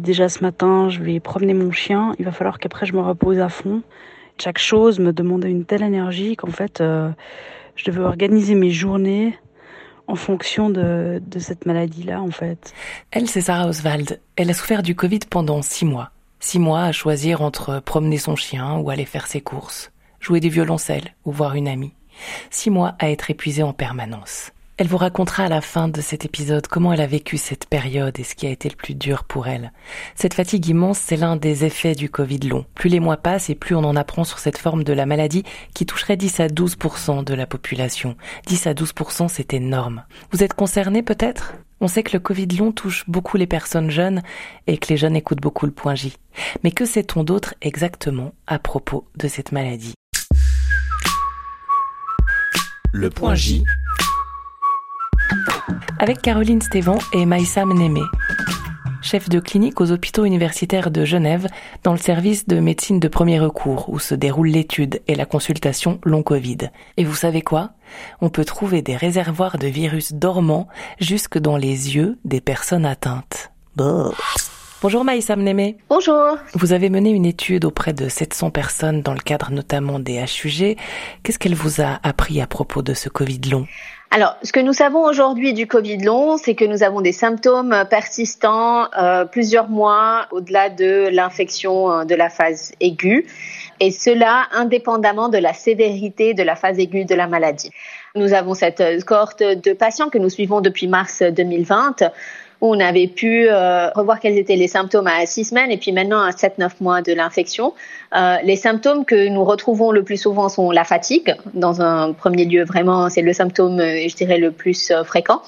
déjà ce matin je vais promener mon chien, il va falloir qu'après je me repose à fond. Chaque chose me demandait une telle énergie qu'en fait euh, je devais organiser mes journées en fonction de, de cette maladie-là en fait. Elle, c'est Sarah Oswald. Elle a souffert du Covid pendant six mois. Six mois à choisir entre promener son chien ou aller faire ses courses, jouer du violoncelle ou voir une amie. Six mois à être épuisée en permanence. Elle vous racontera à la fin de cet épisode comment elle a vécu cette période et ce qui a été le plus dur pour elle. Cette fatigue immense, c'est l'un des effets du Covid long. Plus les mois passent et plus on en apprend sur cette forme de la maladie qui toucherait 10 à 12% de la population. 10 à 12% c'est énorme. Vous êtes concerné peut-être? On sait que le Covid long touche beaucoup les personnes jeunes et que les jeunes écoutent beaucoup le point J. Mais que sait-on d'autre exactement à propos de cette maladie? Le point J avec Caroline Stévan et Maïsam Némé, chef de clinique aux hôpitaux universitaires de Genève dans le service de médecine de premier recours où se déroule l'étude et la consultation long Covid. Et vous savez quoi? On peut trouver des réservoirs de virus dormants jusque dans les yeux des personnes atteintes. Bonjour Maïsam Némé. Bonjour. Vous avez mené une étude auprès de 700 personnes dans le cadre notamment des HUG. Qu'est-ce qu'elle vous a appris à propos de ce Covid long? Alors, ce que nous savons aujourd'hui du Covid long, c'est que nous avons des symptômes persistants euh, plusieurs mois au-delà de l'infection euh, de la phase aiguë, et cela indépendamment de la sévérité de la phase aiguë de la maladie. Nous avons cette cohorte de patients que nous suivons depuis mars 2020 où on avait pu euh, revoir quels étaient les symptômes à six semaines et puis maintenant à 7-9 mois de l'infection. Euh, les symptômes que nous retrouvons le plus souvent sont la fatigue. Dans un premier lieu, vraiment, c'est le symptôme, euh, je dirais, le plus fréquent.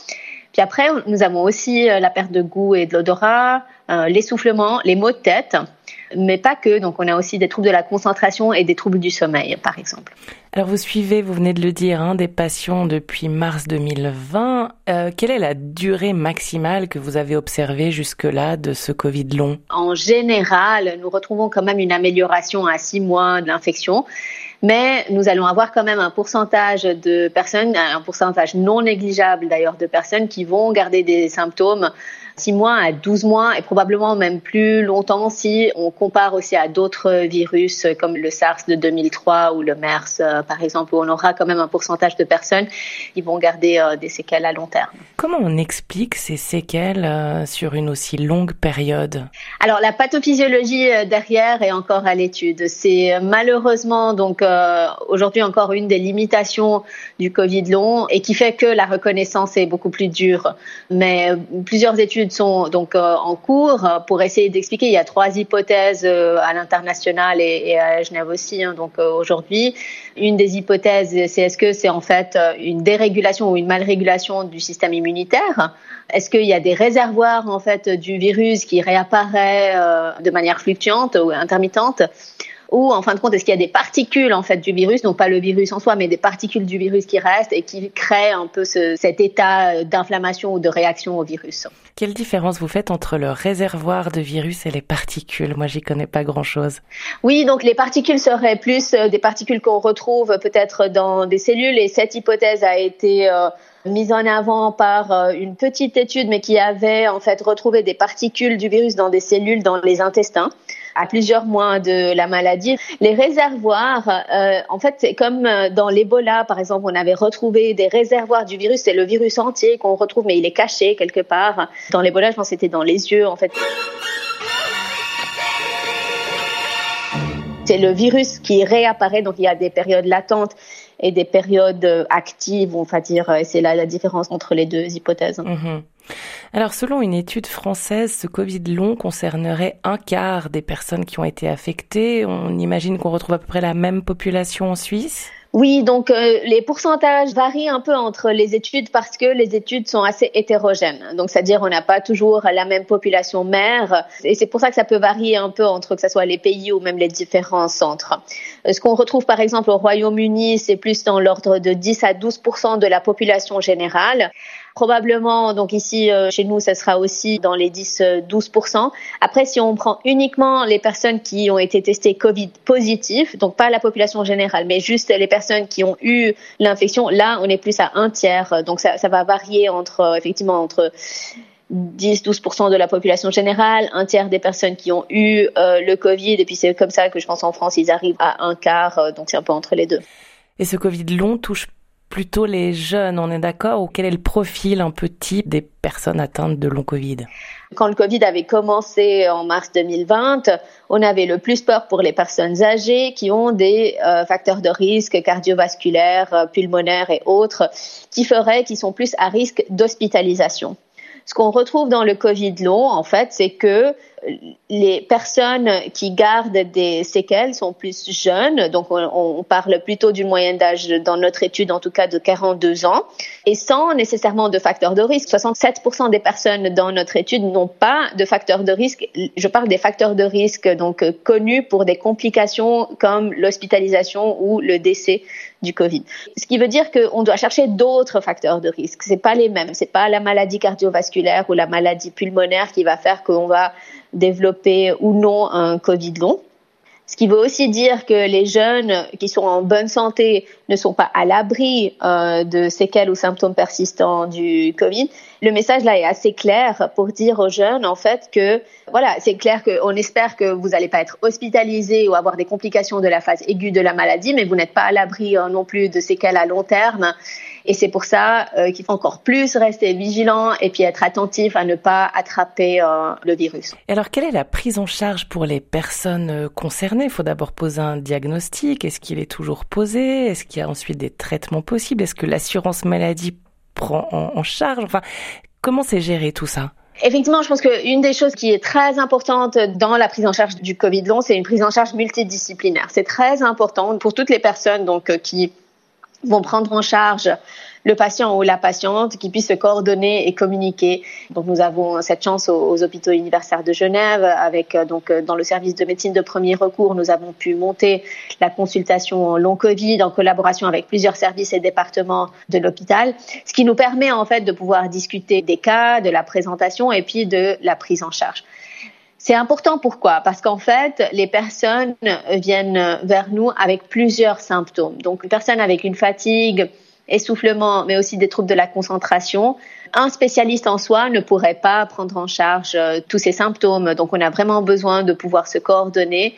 Puis après, nous avons aussi la perte de goût et de l'odorat, l'essoufflement, les maux de tête mais pas que. Donc, on a aussi des troubles de la concentration et des troubles du sommeil, par exemple. Alors, vous suivez, vous venez de le dire, hein, des patients depuis mars 2020. Euh, quelle est la durée maximale que vous avez observée jusque-là de ce Covid long? En général, nous retrouvons quand même une amélioration à six mois de l'infection mais nous allons avoir quand même un pourcentage de personnes, un pourcentage non négligeable d'ailleurs de personnes qui vont garder des symptômes 6 mois à 12 mois et probablement même plus longtemps si on compare aussi à d'autres virus comme le SARS de 2003 ou le MERS euh, par exemple où on aura quand même un pourcentage de personnes qui vont garder euh, des séquelles à long terme. Comment on explique ces séquelles euh, sur une aussi longue période? Alors la pathophysiologie derrière est encore à l'étude. C'est malheureusement donc aujourd'hui encore une des limitations du Covid long et qui fait que la reconnaissance est beaucoup plus dure. Mais plusieurs études sont donc euh, en cours pour essayer d'expliquer. Il y a trois hypothèses euh, à l'international et, à Genève aussi. Hein, donc euh, aujourd'hui, une des hypothèses, c'est est-ce que c'est en fait une dérégulation ou une malrégulation du système immunitaire? Est-ce qu'il y a des réservoirs en fait du virus qui réapparaît de manière fluctuante ou intermittente? Ou en fin de compte, est-ce qu'il y a des particules en fait du virus, donc pas le virus en soi, mais des particules du virus qui restent et qui créent un peu ce, cet état d'inflammation ou de réaction au virus? Quelle différence vous faites entre le réservoir de virus et les particules? Moi, j'y connais pas grand-chose. Oui, donc les particules seraient plus euh, des particules qu'on retrouve peut-être dans des cellules et cette hypothèse a été euh, mise en avant par euh, une petite étude, mais qui avait en fait retrouvé des particules du virus dans des cellules dans les intestins à plusieurs mois de la maladie. Les réservoirs, euh, en fait, c'est comme euh, dans l'Ebola, par exemple, on avait retrouvé des réservoirs du virus. C'est le virus entier qu'on retrouve, mais il est caché quelque part. Dans l'Ebola, je pense que c'était dans les yeux, en fait. C'est le virus qui réapparaît, donc il y a des périodes latentes et des périodes euh, actives, on va dire. C'est là la différence entre les deux hypothèses. Mhm. Alors, selon une étude française, ce Covid long concernerait un quart des personnes qui ont été affectées. On imagine qu'on retrouve à peu près la même population en Suisse. Oui, donc euh, les pourcentages varient un peu entre les études parce que les études sont assez hétérogènes. Donc, c'est-à-dire on n'a pas toujours la même population mère et c'est pour ça que ça peut varier un peu entre que ce soit les pays ou même les différents centres. Euh, ce qu'on retrouve par exemple au Royaume-Uni, c'est plus dans l'ordre de 10 à 12% de la population générale. Probablement, donc ici euh, chez nous, ça sera aussi dans les 10-12%. Après, si on prend uniquement les personnes qui ont été testées Covid positif, donc pas la population générale, mais juste les personnes qui ont eu l'infection, là, on est plus à un tiers. Donc ça, va varier entre effectivement entre 10-12% de la population générale, un tiers des personnes qui ont eu euh, le Covid, et puis c'est comme ça que je pense en France, ils arrivent à un quart, euh, donc c'est un peu entre les deux. Et ce Covid long touche plutôt les jeunes, on est d'accord Ou quel est le profil un peu type des personnes atteintes de long Covid? Quand le Covid avait commencé en mars 2020, on avait le plus peur pour les personnes âgées qui ont des euh, facteurs de risque cardiovasculaires, pulmonaires et autres qui feraient qu'ils sont plus à risque d'hospitalisation. Ce qu'on retrouve dans le Covid long, en fait, c'est que les personnes qui gardent des séquelles sont plus jeunes, donc on, parle plutôt d'une moyenne d'âge dans notre étude en tout cas de 42 ans, et sans nécessairement de facteurs de risque. 67% des personnes dans notre étude n'ont pas de facteurs de risque. Je parle des facteurs de risque donc connus pour des complications comme l'hospitalisation ou le décès du Covid. Ce qui veut dire qu'on doit chercher d'autres facteurs de risque. C'est pas les mêmes. C'est pas la maladie cardiovasculaire ou la maladie pulmonaire qui va faire qu'on va développer ou non un Covid long. Ce qui veut aussi dire que les jeunes qui sont en bonne santé ne sont pas à l'abri euh, de séquelles ou symptômes persistants du Covid. Le message là est assez clair pour dire aux jeunes en fait que voilà, c'est clair qu'on espère que vous n'allez pas être hospitalisé ou avoir des complications de la phase aiguë de la maladie, mais vous n'êtes pas à l'abri euh, non plus de séquelles à long terme. Et c'est pour ça euh, qu'il faut encore plus rester vigilant et puis être attentif à ne pas attraper euh, le virus. Et alors, quelle est la prise en charge pour les personnes euh, concernées? Il faut d'abord poser un diagnostic. Est-ce qu'il est toujours posé? Est-ce qu'il y a ensuite des traitements possibles? Est-ce que l'assurance maladie prend en, charge? Enfin, comment c'est géré tout ça? Effectivement, je pense qu'une des choses qui est très importante dans la prise en charge du Covid long, c'est une prise en charge multidisciplinaire. C'est très important pour toutes les personnes donc qui vont prendre en charge le patient ou la patiente qui puisse se coordonner et communiquer. Donc nous avons cette chance aux, hôpitaux universitaires de Genève avec euh, donc euh, dans le service de médecine de premier recours, nous avons pu monter la consultation long Covid en collaboration avec plusieurs services et départements de l'hôpital, ce qui nous permet en fait de pouvoir discuter des cas, de la présentation et puis de la prise en charge. C'est important pourquoi? Parce qu'en fait, les personnes viennent vers nous avec plusieurs symptômes. Donc, une personne avec une fatigue, essoufflement, mais aussi des troubles de la concentration. Un spécialiste en soi ne pourrait pas prendre en charge euh, tous ces symptômes. Donc, on a vraiment besoin de pouvoir se coordonner.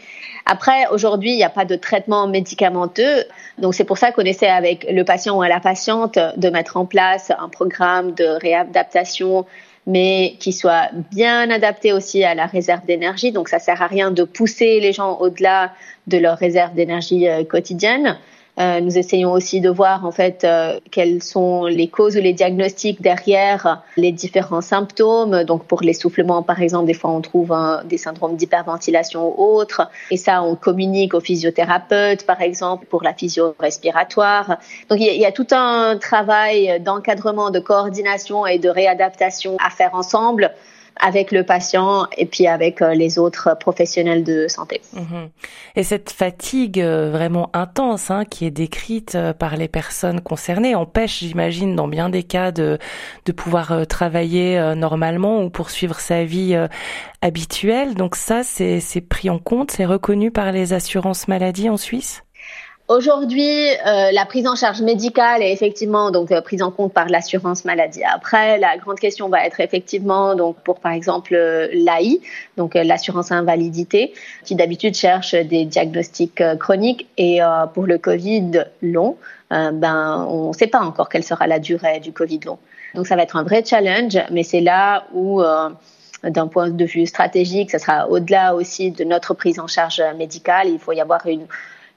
Après, aujourd'hui, il n'y a pas de traitement médicamenteux. Donc, c'est pour ça qu'on essaie avec le patient ou la patiente de mettre en place un programme de réadaptation mais qui soit bien adapté aussi à la réserve d'énergie. Donc ça sert à rien de pousser les gens au-delà de leur réserve d'énergie euh, quotidienne. Euh, nous essayons aussi de voir en fait euh, quelles sont les causes ou les diagnostics derrière les différents symptômes. Donc pour l'essoufflement par exemple, des fois on trouve des syndromes d'hyperventilation ou autres. Et ça, on communique aux physiothérapeutes par exemple pour la physio respiratoire. Donc il y, a, il y a tout un travail d'encadrement, de coordination et de réadaptation à faire ensemble avec le patient et puis avec euh, les autres professionnels de santé. Mhm. Et cette fatigue euh, vraiment intense hein, qui est décrite euh, par les personnes concernées empêche, j'imagine, dans bien des cas de, de pouvoir travailler normalement ou poursuivre sa vie habituelle. Donc ça, c'est pris en compte, c'est reconnu par les assurances maladie en Suisse? Aujourd'hui, euh, la prise en charge médicale est effectivement donc euh, prise en compte par l'assurance maladie. Après, la grande question va être effectivement donc pour par exemple euh, l'AI, donc l'assurance invalidité, qui d'habitude cherche des diagnostics chroniques et pour le Covid long, ben on ne sait pas encore quelle sera la durée du Covid long. Donc ça va être un vrai challenge, mais c'est là où d'un point de vue stratégique, ça sera au-delà aussi de notre prise en charge médicale. Il faut y avoir une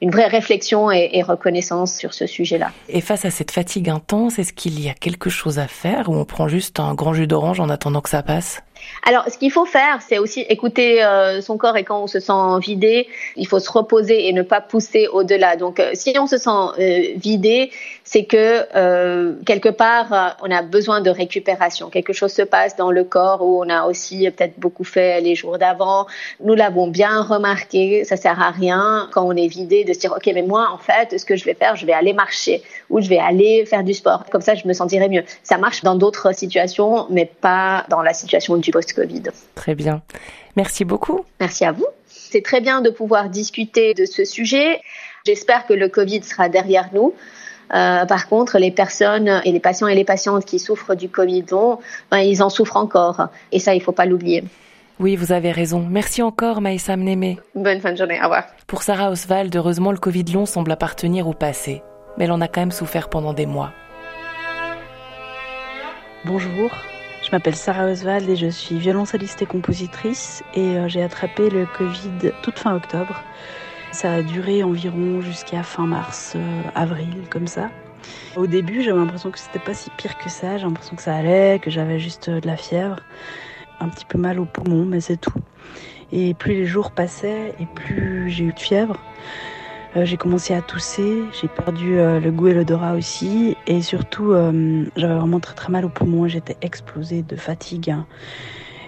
une vraie réflexion et, reconnaissance sur ce sujet-là. Et face à cette fatigue intense, est-ce qu'il y a quelque chose à faire ou on prend juste un grand jus d'orange en attendant que ça passe? Alors, ce qu'il faut faire, c'est aussi écouter euh, son corps et quand on se sent vidé, il faut se reposer et ne pas pousser au-delà. Donc, euh, si on se sent euh, vidé, c'est que quelque part, on a besoin de récupération. Quelque chose se passe dans le corps où on a aussi peut-être beaucoup fait les jours d'avant. Nous l'avons bien remarqué. Ça sert à rien quand on est vidé de se dire, OK, mais moi, en fait, ce que je vais faire, je vais aller marcher ou je vais aller faire du sport. Comme ça, je me sentirai mieux. Ça marche dans d'autres situations, mais pas dans la situation du post-Covid. Très bien. Merci beaucoup. Merci à vous. C'est très bien de pouvoir discuter de ce sujet. J'espère que le Covid sera derrière nous. Euh, par contre, les personnes et les patients et les patientes qui souffrent du Covid long, ben, ils en souffrent encore. Et ça, il faut pas l'oublier. Oui, vous avez raison. Merci encore, Maïssa Mnémé. Bonne fin de journée. Au revoir. Pour Sarah Oswald, heureusement, le Covid long semble appartenir au passé. Mais elle en a quand même souffert pendant des mois. Bonjour, m'appelle Sarah Oswald et je suis violoncelliste et compositrice et euh, j'ai attrapé le Covid toute fin octobre. Ça a duré environ jusqu'à fin mars, euh, avril, comme ça. Au début, j'avais l'impression que c'était pas si pire que ça. J'ai l'impression que ça allait, que j'avais juste euh, de la fièvre, un petit peu mal au poumon, mais c'est tout. Et plus les jours passaient et plus j'ai eu de fièvre. Euh, j'ai commencé à tousser, j'ai perdu euh, le goût et l'odorat aussi, et surtout euh, j'avais vraiment très très mal au poumon, j'étais explosée de fatigue.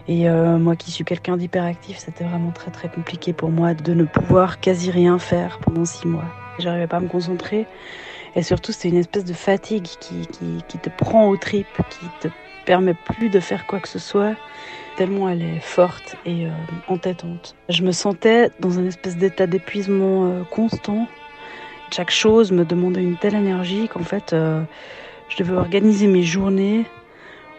Et moi qui suis quelqu'un d'hyperactif, c'était vraiment très très compliqué pour moi de ne pouvoir quasi rien faire pendant six mois. J'arrivais pas à me concentrer, et surtout c'était une espèce de fatigue qui, qui, qui te prend aux tripes, qui te permet plus de faire quoi que ce soit tellement elle est forte et euh, entêtante. Je me sentais dans un espèce d'état d'épuisement euh, constant. Chaque chose me demandait une telle énergie qu'en fait, euh, je devais organiser mes journées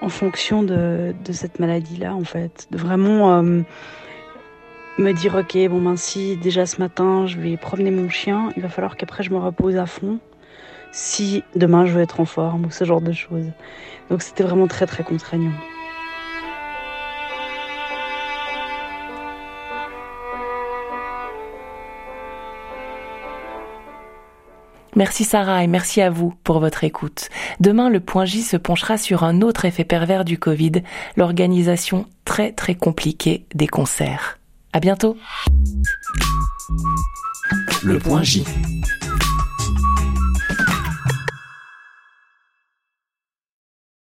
en fonction de, cette maladie-là, en fait. De vraiment me dire, ok, bon ben si déjà ce matin je vais promener mon chien, il va falloir qu'après je me repose à fond si demain je veux être en forme ou ce genre de choses. Donc c'était vraiment très très contraignant. Merci Sarah et merci à vous pour votre écoute. Demain, le point J se penchera sur un autre effet pervers du Covid, l'organisation très très compliquée des concerts. À bientôt. Le point J.